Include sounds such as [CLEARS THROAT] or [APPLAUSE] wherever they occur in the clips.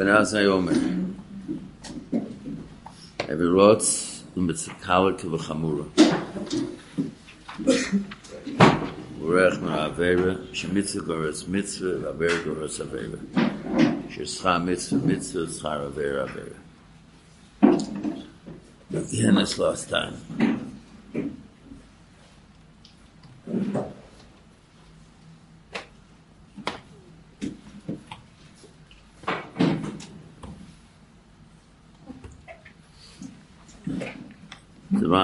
Ben Azzai Omer. Every rotz u'mitzakala kivachamura. Urech min avera, shemitzah goras mitzvah, avera goras avera. Shescha mitzvah, mitzvah, schar avera, avera. Again, this last time. The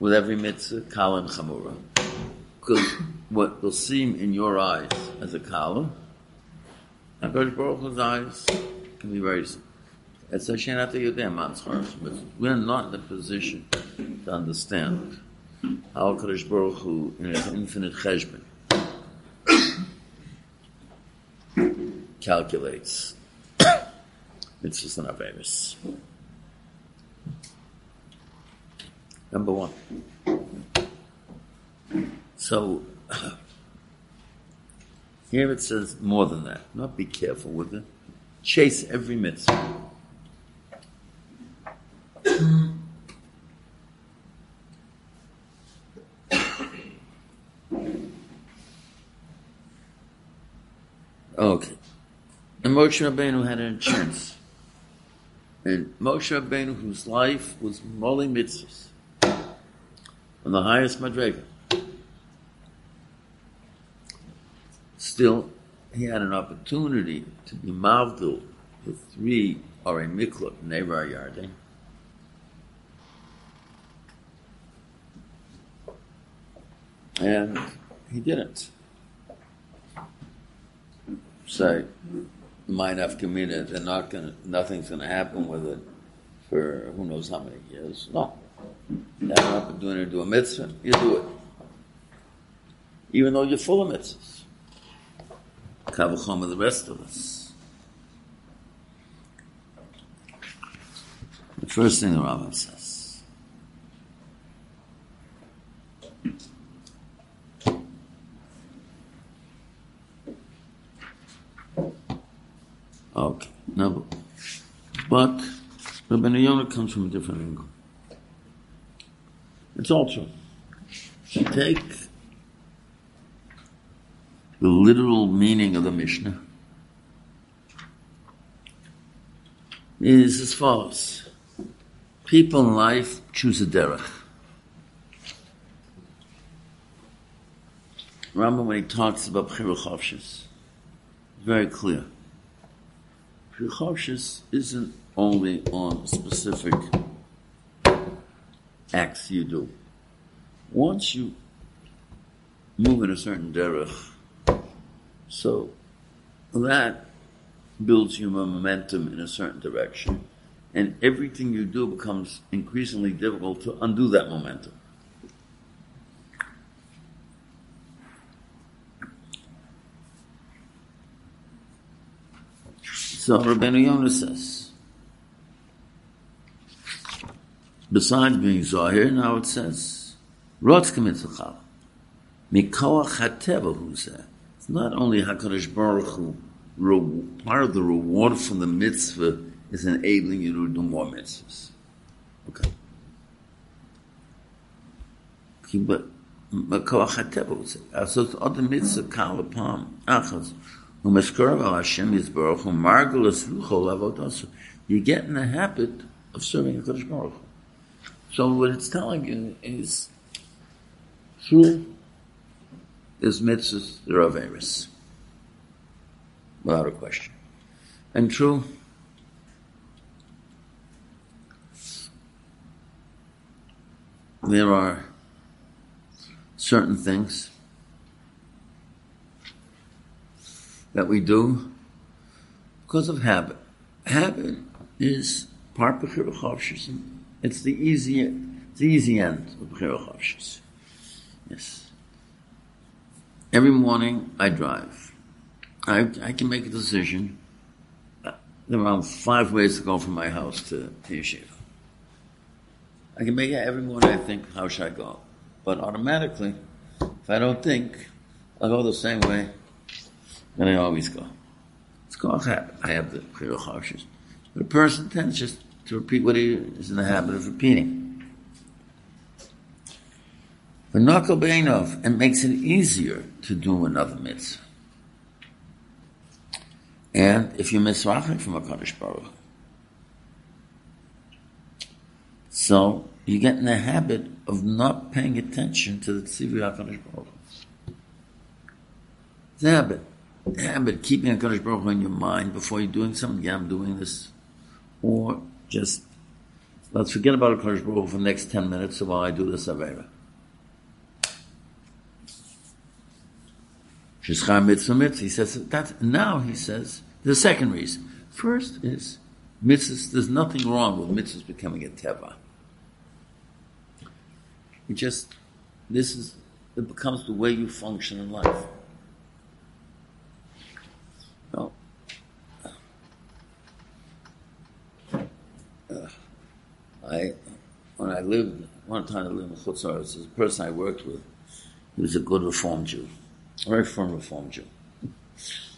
with every mitzvah, kala and chamura. Because what will seem in your eyes as a kala, HaKadosh Baruch Hu's eyes can be very it's a shenata yudem but we're not in the position to understand how HaKadosh Baruch Hu, in his infinite cheshbon, calculates [COUGHS] mitzvahs and averis. Number one. So, [CLEARS THROAT] here it says more than that. Not be careful with it. Chase every mitzvah. [CLEARS THROAT] Okay. And Moshe Rabbeinu had a chance. And Moshe Rabbeinu, whose life was molly mitzvahs, the highest madrega. Still, he had an opportunity to be mavdul with three or a miklot nevar yarding. And he didn't. Might have committed, they're not gonna, nothing's gonna happen with it for who knows how many years. No. You have an opportunity to do a mitzvah, you do it. Even though you're full of mitzvahs. Kavachom of the rest of us. The first thing the Rambam says. Okay, no, but Rabbi Yonah comes from a different angle. It's all true. Take the literal meaning of the Mishnah is as follows. People in life choose a derech. Rambam, when he talks about Chiruchavshis, is very clear. Chiruchavshis isn't only on specific acts you do. Once you move in a certain derech, so that builds you a momentum in a certain direction, and everything you do becomes increasingly difficult to undo that momentum. So Rabbeinu Yonah says, besides being Zahir, now it says, Rotz Kamitzachal. Mikoach HaTeva, who it's not only HaKadosh Baruch Hu, part of the reward from the mitzvah is enabling you to do more mitzvahs. Okay. But Mikoach HaTeva, who said, so it's other mitzvah kal upon achaz. Umeskarav Hashem Yisbaruch Hu margulas rucho lavodasu. You get in the habit of serving HaKadosh Baruch Hu. So what it's telling you is true is mitzvahs, there are various. Without a question. And true, there are certain things that we do because of habit. habit is part Chavshis. It's the easy, it's the easy end of Bechira Chavshis. Yes. Every morning I drive. I, I can make a decision. Uh, there are five ways to go from my house to, to Yeshiva. I can make it every morning I think, how should I go? But automatically, if I don't think, I'll go the same way that I always go. It's called. I have the Bechira Chavshis. But a person tends just to repeat what he is in the habit of repeating. For Nakal Beinov, it makes it easier to do another mitzvah. And if you Rachim from a Kaddish Baruch, so you get in the habit of not paying attention to the Tzivi HaKadosh Baruch It's a habit. The habit, keeping a Baruch in your mind before you're doing something. Yeah, I'm doing this or just let's forget about Kodesh Baruch for the next 10 minutes while I do this Avera. He says that now he says the second reason. First is mitzvahs. There's nothing wrong with mitzvahs becoming a teva. It just this is it becomes the way you function in life. I, when I lived, one time I lived in Chutzar, the person I worked with, he was a good Reform Jew, a very firm Reform Jew.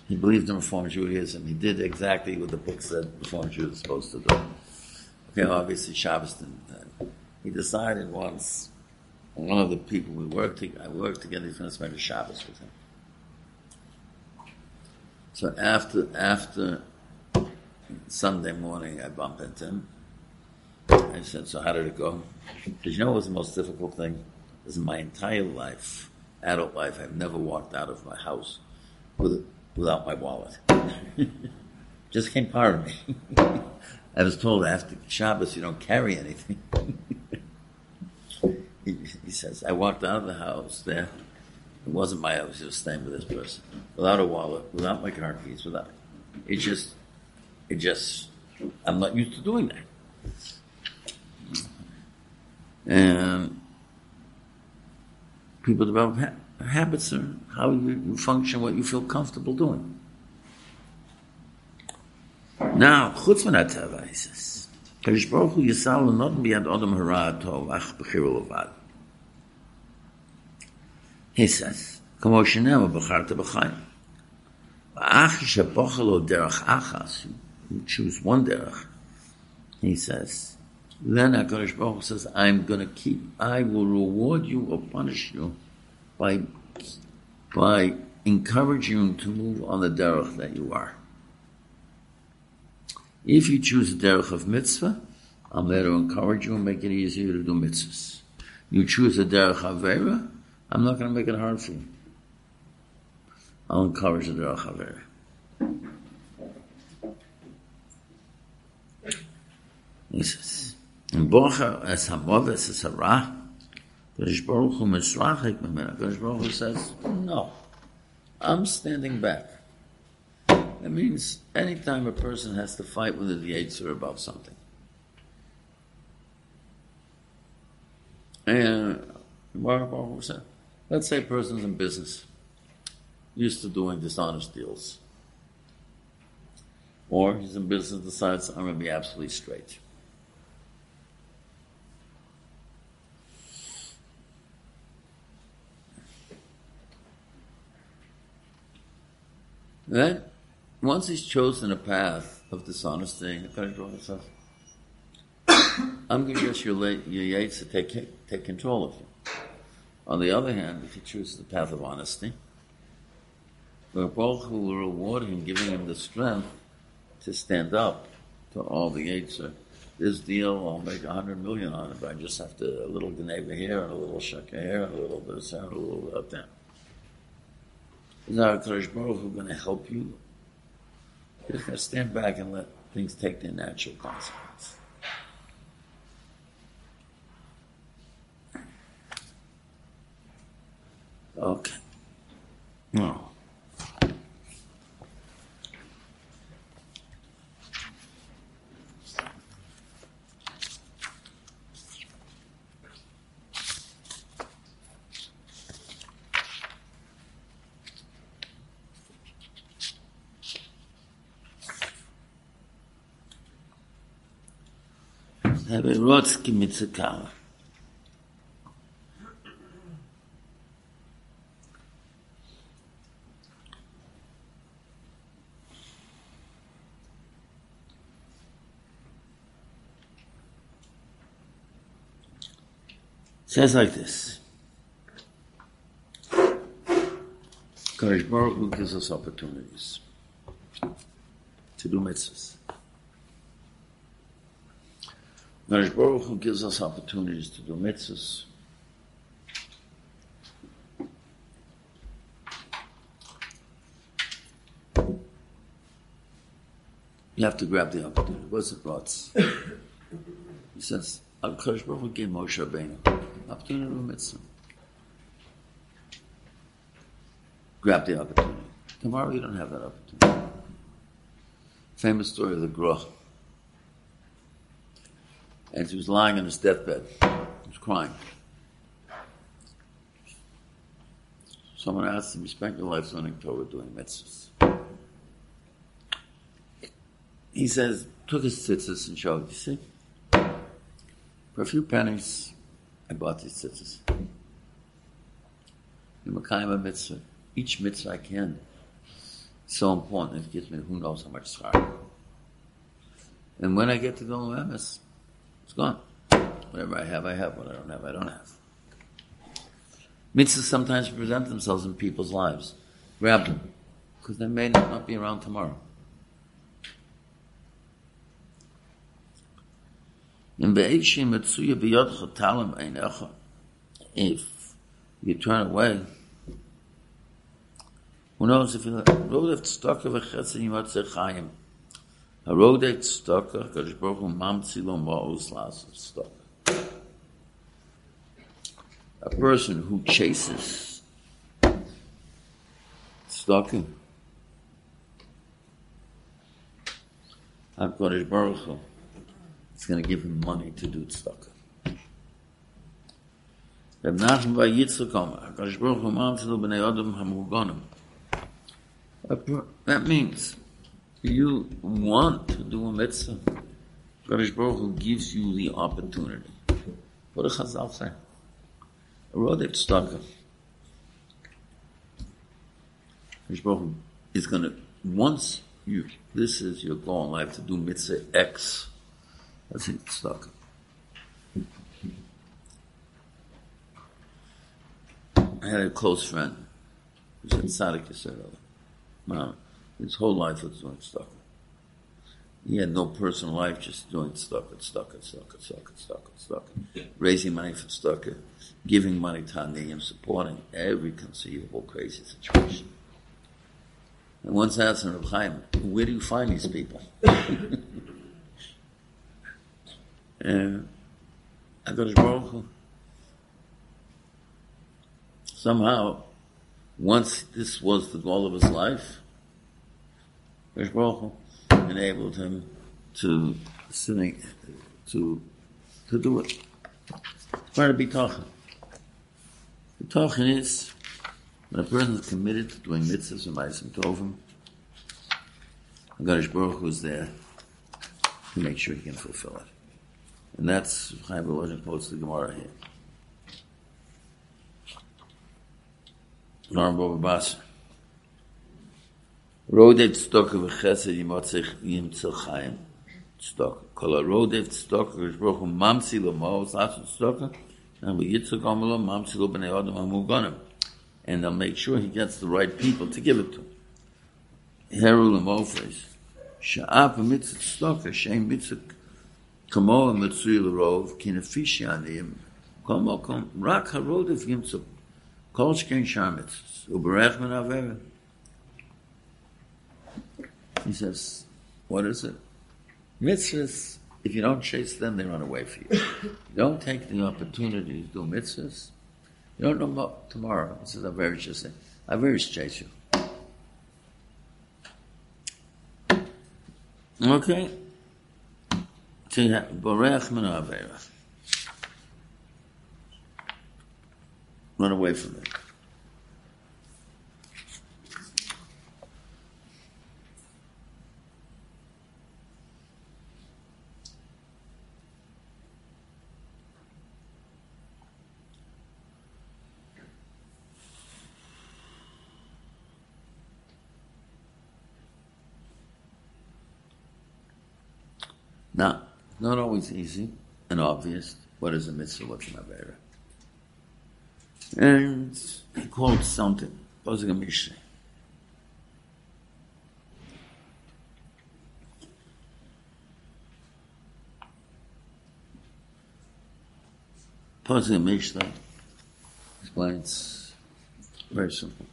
He believed in Reform Judaism. He did exactly what the book said Reform Jews are supposed to do. Okay, obviously Shabbos didn't. Uh, he decided once, one of the people we worked, I worked together, he's going to spend a Shabbos with him. So after after Sunday morning, I bump into him. I said, so how did it go? Because you know what was the most difficult thing? Is my entire life, adult life, I've never walked out of my house with, without my wallet. [LAUGHS] Just came part of me. [LAUGHS] I was told after Shabbos you don't carry anything. [LAUGHS] he, he, says, I walked out of the house there. It wasn't my house, I was staying with this person. Without a wallet, without my car keys, without it. it just it just I'm not used to doing that. And people develop ha- habits or how you function, what you feel comfortable doing. Now, chutz min ha-teva, he says, Kadosh Baruch Hu yisal not biyad odom hara tov ach b'chiru levad. He says, כמו שנאמר, בחרת בחיים. ואח שבוחר לו דרך אחס, you choose one derech, he says, then HaKadosh Baruch Hu says, I'm going to keep, I will reward you or punish you by, by encouraging you to move on the derech that you are. If you choose the derech of mitzvah, I'm there to encourage you and make it easier to do mitzvahs. You choose the derech avera, I'm not going to make it hard for you. I'll encourage the derech avera. He says, in Bocha as Hamavis as Harah, Kodesh Baruch Hu Misrachik Memena. Baruch says, no, I'm standing back. That means anytime a person has to fight with the Yetzer about something. And Baruch said, let's say a person's in business, used to doing dishonest deals. Or he's in business, decides, I'm going to be absolutely straight. Then, once he's chosen a path of dishonesty, [COUGHS] I'm going to get your, your yates to take, take control of you. On the other hand, if he chooses the path of honesty, the Baruch will reward him, giving him the strength to stand up to all the yates. This deal, I'll make a hundred million on it, but I just have to, a little Geneva here, and a little Shaka here, and a little this, and a little that. There. Is our Baruch Hu going to help you? You're just going to stand back and let things take their natural consequence. Okay. No. Heberotsky mitzakala. says like this. Kadosh Baruch Hu gives us opportunities to do mitzvahs. Kadosh Baruch Hu gives us opportunities to do mitzvahs. You have to grab the opportunity. What's it, Rots? He says, Al Kadosh Baruch Hu gave Moshe Rabbeinu opportunity to do mitzvah. Grab the opportunity. Tomorrow you don't have that opportunity. Famous story of the Gra. And he was lying on his deathbed. He was crying. Someone asked him, you spent your life learning Torah doing mitzvahs. He says, took his tzitzis and showed, you see? For a few pennies, I bought these tzitzis. In Makayim mitzvah, each mitzvah I can. So important. It gives me who knows how much schar. And when I get to go to MS, it's gone. Whatever I have, I have. What I don't have, I don't have. Mitzvahs sometimes present themselves in people's lives. Grab them, because they may not be around tomorrow. If you turn away, who knows if you say chayim. Stock of uh, Kadosh Baruch Hu mamtzi lo ma'os. A person who chases stocking. HaKadosh Baruch Hu it's going to give him money to do tzedakah. Reb by Yitzchak Omer, HaKadosh Baruch Hu B'nei Odom HaMugonim. That means you want to do a mitzvah. HaKadosh Baruch Hu gives you the opportunity. What does Chazal say? Road of tzedakah. HaKadosh Baruch Hu is going to, once you, this is your goal in life to do mitzvah X, that's it, stuck. I had a close friend who said Sadik Yisrael. Mom, his whole life was doing stuck. He had no personal life, just doing stuck, and stuck, and stuck, and stuck, and stuck, and stuck, raising money for stuck, giving money to Aniyim, supporting every conceivable crazy situation. And once I asked him, Chaim, where do you find these people? [LAUGHS] And HaKadosh Baruch Hu, somehow, once this was the goal of his life, Baruch enabled him to sitting, to, to do it. Try to be talking. The talking is, when a person is committed to doing mitzvahs and ma'asim tovim, HaKadosh Baruch Hu is there to make sure he can fulfill it. And that's Chaim Volozhin quotes the Gemara here. Norm Baba. Rodev Tzedaka v'chesed yimotzich yimtzil chayim. Tzedaka. Kol ha-rodev Tzedaka v'shbrochu mamsi lo ma'os asu Tzedaka and v'yitzuk amalo mamsi lo b'nei adam amugonim. And they'll make sure he gets the right people to give it to him. Heru l'mofres. Sha'af v'mitzit Tzedaka shem mitzit kamo ha-mitzui l'rov ki nefishi aniyim kamo kom rak ha-rodev yimtzil kol shken sharmitzis u'berech min averet. He says, what is it? Mitzvahs, if you don't chase them, they run away from you. you [COUGHS] don't take the opportunity to do mitzvahs, you don't know about tomorrow. This is a very just. I very chase you. Okay? to borech min Run away from it. Now, not always easy. And obvious. What is a mitzvah, what's an avera. And he quotes something, posing a Mishnah. Posing a Mishnah explains. Very simple.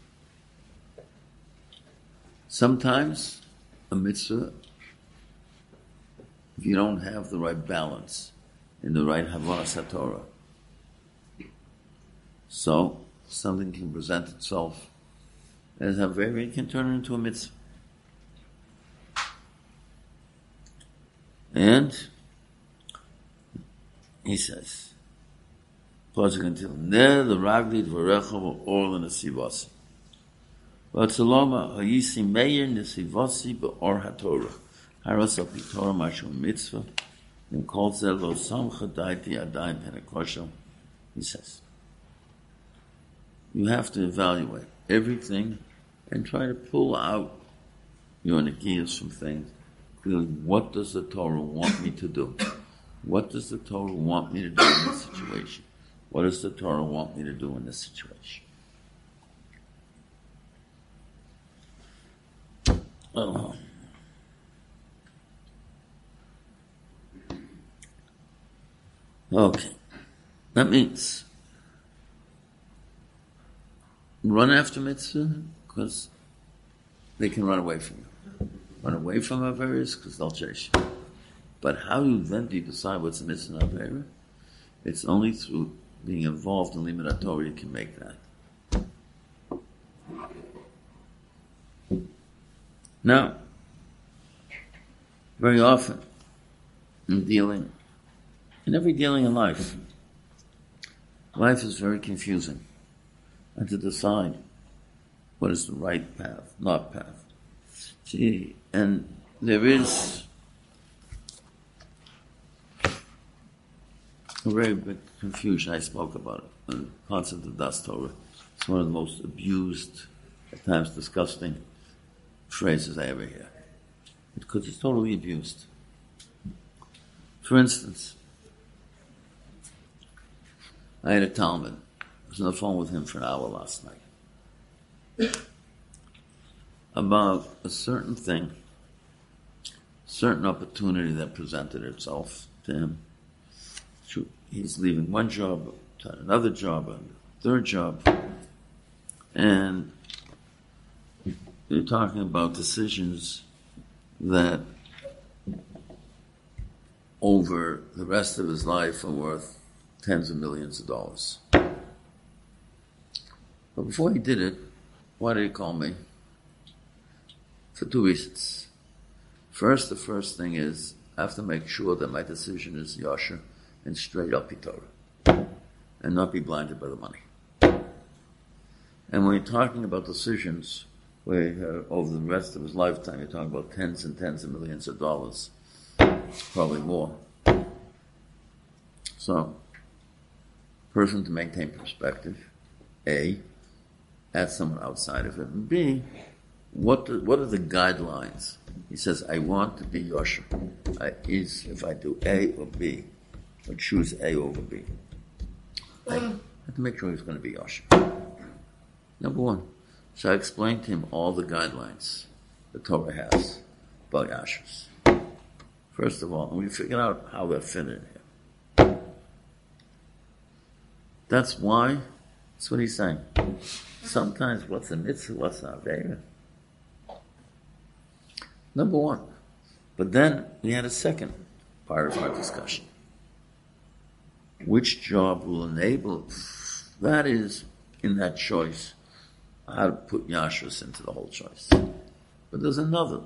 Sometimes a mitzvah, if you don't have the right balance in the right Havana Satorah, so something can present itself as a very can turn into a mitzvah. And he says, pausing until ne the ragli dvarecha or the nesivasi. Vatsaloma hayisi meir nesivasi be'or hatorah. Haras al pitorah mashum mitzvah. And called zelo samcha daiti penekoshem. He says, you have to evaluate everything and try to pull out your nekiyas from things. What does the Torah want me to do? What does the Torah want me to do in this situation? What does the Torah want me to do in this situation? Oh. Okay. That means run after mitzvah because they can run away from you. Run away from Averis because they'll chase you. But how do you then do you decide what's a mitzvah and? It's only through being involved in Limud Torah you can make that. Now, very often in dealing, in every dealing in life, life is very confusing. And to decide what is the right path, not path. See, and there is a very big confusion. I spoke about it. The concept of Das Torah. It's one of the most abused, at times disgusting phrases I ever hear. Because it's totally abused. For instance, I had a Talmud. I was on the phone with him for an hour last night. About a certain thing, certain opportunity that presented itself to him he's leaving one job another job, a third job, and you're talking about decisions that over the rest of his life are worth tens of millions of dollars. But before he did it, why did he call me? For two reasons. First, the first thing is I have to make sure that my decision is yasher and straight up Torah and not be blinded by the money. And when you're talking about decisions where uh, over the rest of his lifetime, you're talking about tens and tens of millions of dollars, probably more. So, person to maintain perspective, A, add someone outside of it, and B, what, the, what are the guidelines? He says, I want to be Yosha. I, is if I do A or B, or choose A over B. I had to make sure he was going to be Yasha. Number one. So I explained to him all the guidelines the Torah has about Yashas. First of all, and we figured out how they're fitted. That's why, that's what he's saying. Sometimes what's a mitzvah, what's not Avera. Number one. But then we had a second part of our discussion which job will enable that is in that choice how to put yashas into the whole choice. But there's another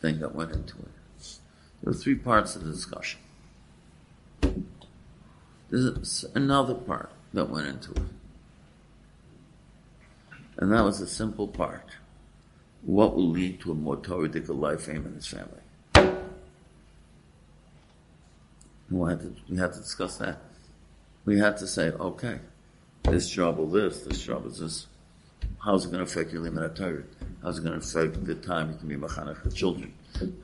thing that went into it. There are three parts of the discussion. There's another part that went into it. And that was a simple part. What will lead to a more Torah life for him and his family? We had to, we had to discuss that we had to say, okay, this job will this, this job is this. How's it going to affect your limit Torah? How's it going to affect the time you can be machanech for children?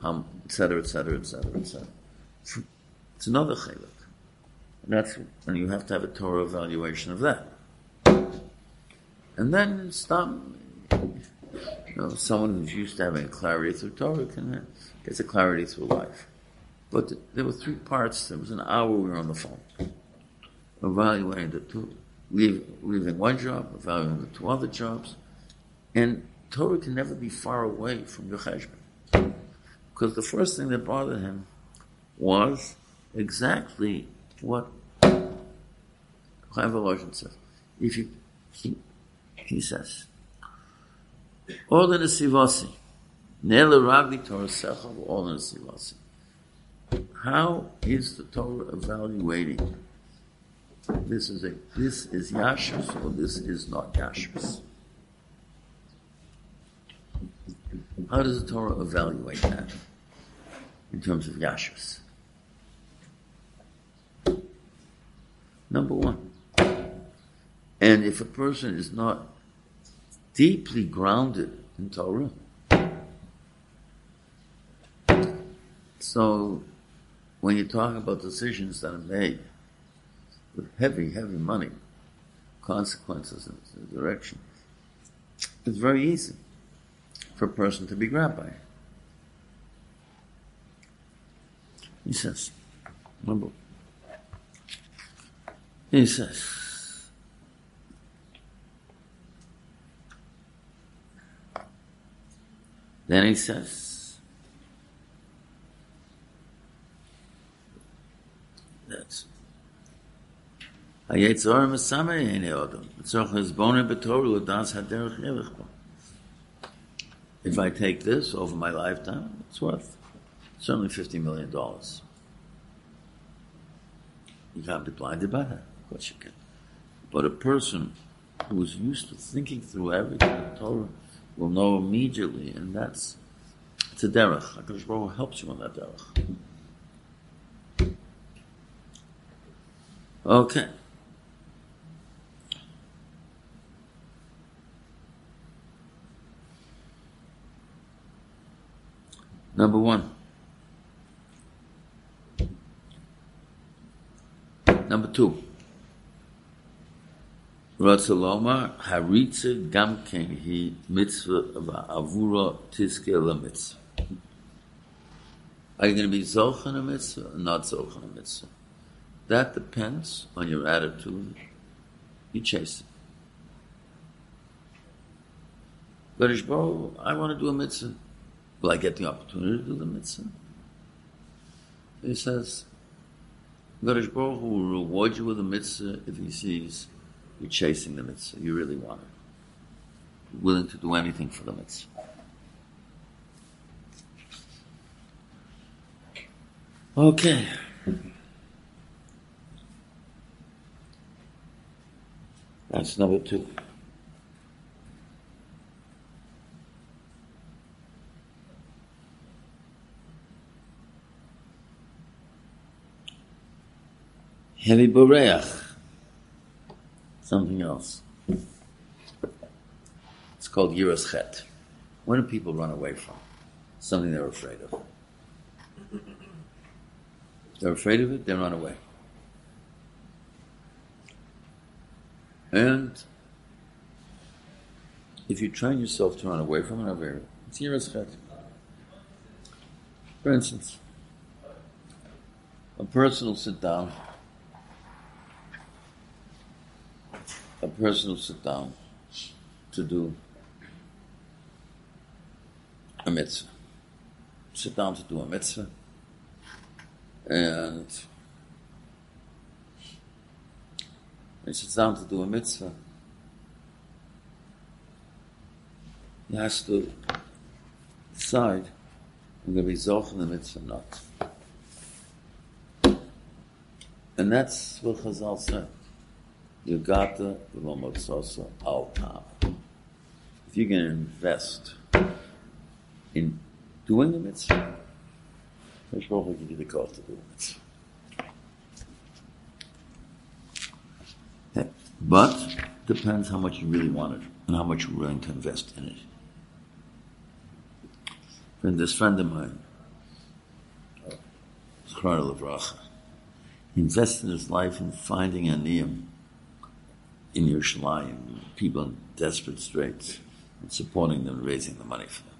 How, et cetera, et cetera, et cetera, et cetera. It's another chiluk. And that's, and you have to have a Torah evaluation of that. And then stop, you know, someone who's used to having clarity through Torah can get a clarity through life. But there were three parts. There was an hour we were on the phone, evaluating the two, leave, leaving one job, evaluating the two other jobs, and Torah can never be far away from your cheshbon. Because the first thing that bothered him was exactly what Chaim says. If you, he, he says, all the sivasi, nele ragli Torah sechel, all the sivasi. How is the Torah evaluating? This is a this is yashus or this is not yashus. How does the Torah evaluate that in terms of yashus? Number one. And if a person is not deeply grounded in Torah, so when you talk about decisions that are made with heavy, heavy money, consequences and direction, it's very easy for a person to be grabbed by it. He says, remember, he says, then he says, that's היצור מסמא עיני אדם, לצורך חשבון בתור לדעת הדרך ערך בו. If I take this over my lifetime, it's worth certainly $50 million. You can't be blinded by that. Course you can. But a person who is used to thinking through everything in Torah will know immediately, and that's it's a derech. HaKadosh Baruch helps you on that derech. Okay. Number one. Number two. Ratzaloma haritze gamken he mitzvah avura tiske la mitzvah. Are you going to be zolchan a mitzvah or not zolchan a mitzvah? That depends on your attitude. You chase it. Garish Baruch, I want to do a mitzvah. Will I get the opportunity to do the mitzvah? He says, Garish Baruch will reward you with a mitzvah if he sees you're chasing the mitzvah. You really want it. You're willing to do anything for the mitzvah. Okay. That's number two. Heavy Boreach. Something else. It's called Yiras Chet. When do people run away from? Something they're afraid of. They're afraid of it, they run away. And if you train yourself to run away from an it, it's Yiras Chet. For instance, a person will sit down a person will sit down to do a mitzvah. Sit down to do a mitzvah. And when he sits down to do a mitzvah, he has to decide I'm going to be zoch in the mitzvah or not. And that's what Chazal said. Yogata v'lomotzosa al. If you're going to invest in doing the mitzvah, Hashem will give you the cost to do the mitzvah. But depends how much you really want it and how much you're willing to invest in it. And this friend of mine, Levracha. He invested his life in finding a niyam in Yerushalayim, people in desperate straits, and supporting them, raising the money for them.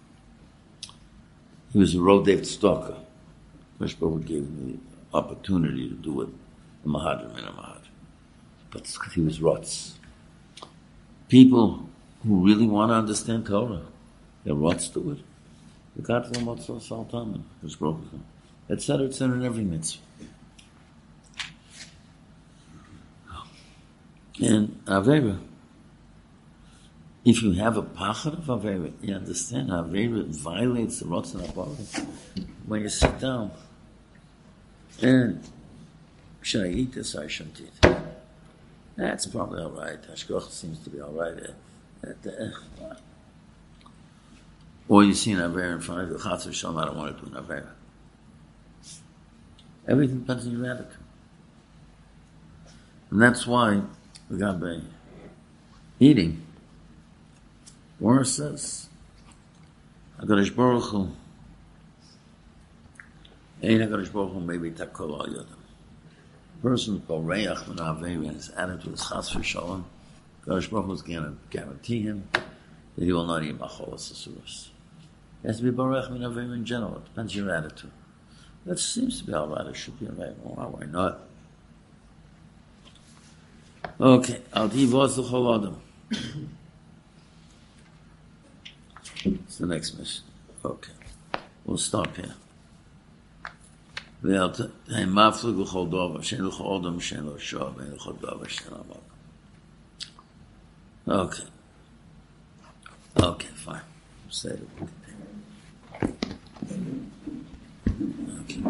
He was a road David Stalker. Baruch gave him the opportunity to do it, the Mahadrim in a Mahad. But because he was rots. People who really want to understand Torah, they're rots to it. The God from what's Sultan was broken. Etc. Etc. in every mitzvah. And Avera, if you have a pachad of Avera, you understand Avera violates the Rotzen HaBaruch. When you sit down, and should I eat this? I shouldn't eat. That's probably all right. Hashkoch seems to be all right. Eh, or you see an Avera in front of you, Chatzar Shalom, I don't want to do an Avera. Everything depends on your attitude. And that's why Gabe eating. Gemara says, HaKadosh Baruch Hu, Ein HaKadosh Baruch Hu maybe takol al yodam. Person called Reach Avevi and his attitude is chas v'shalom, HaKadosh Baruch Hu is going to guarantee him that he will not eat machol asuras. He has to be Baruch min Avevi in general. It depends on your attitude. That seems to be all right. It should be all right. Well, why not? Okay, Al Tivos L'chol Adam. It's the next mission. Okay, we'll stop here. ואל תהיה מפלג לכל דבר, שאין לך אודם שאין לו שוע, ואין לך דבר שאין לו מקום. Okay. Okay, fine. Say it. Okay.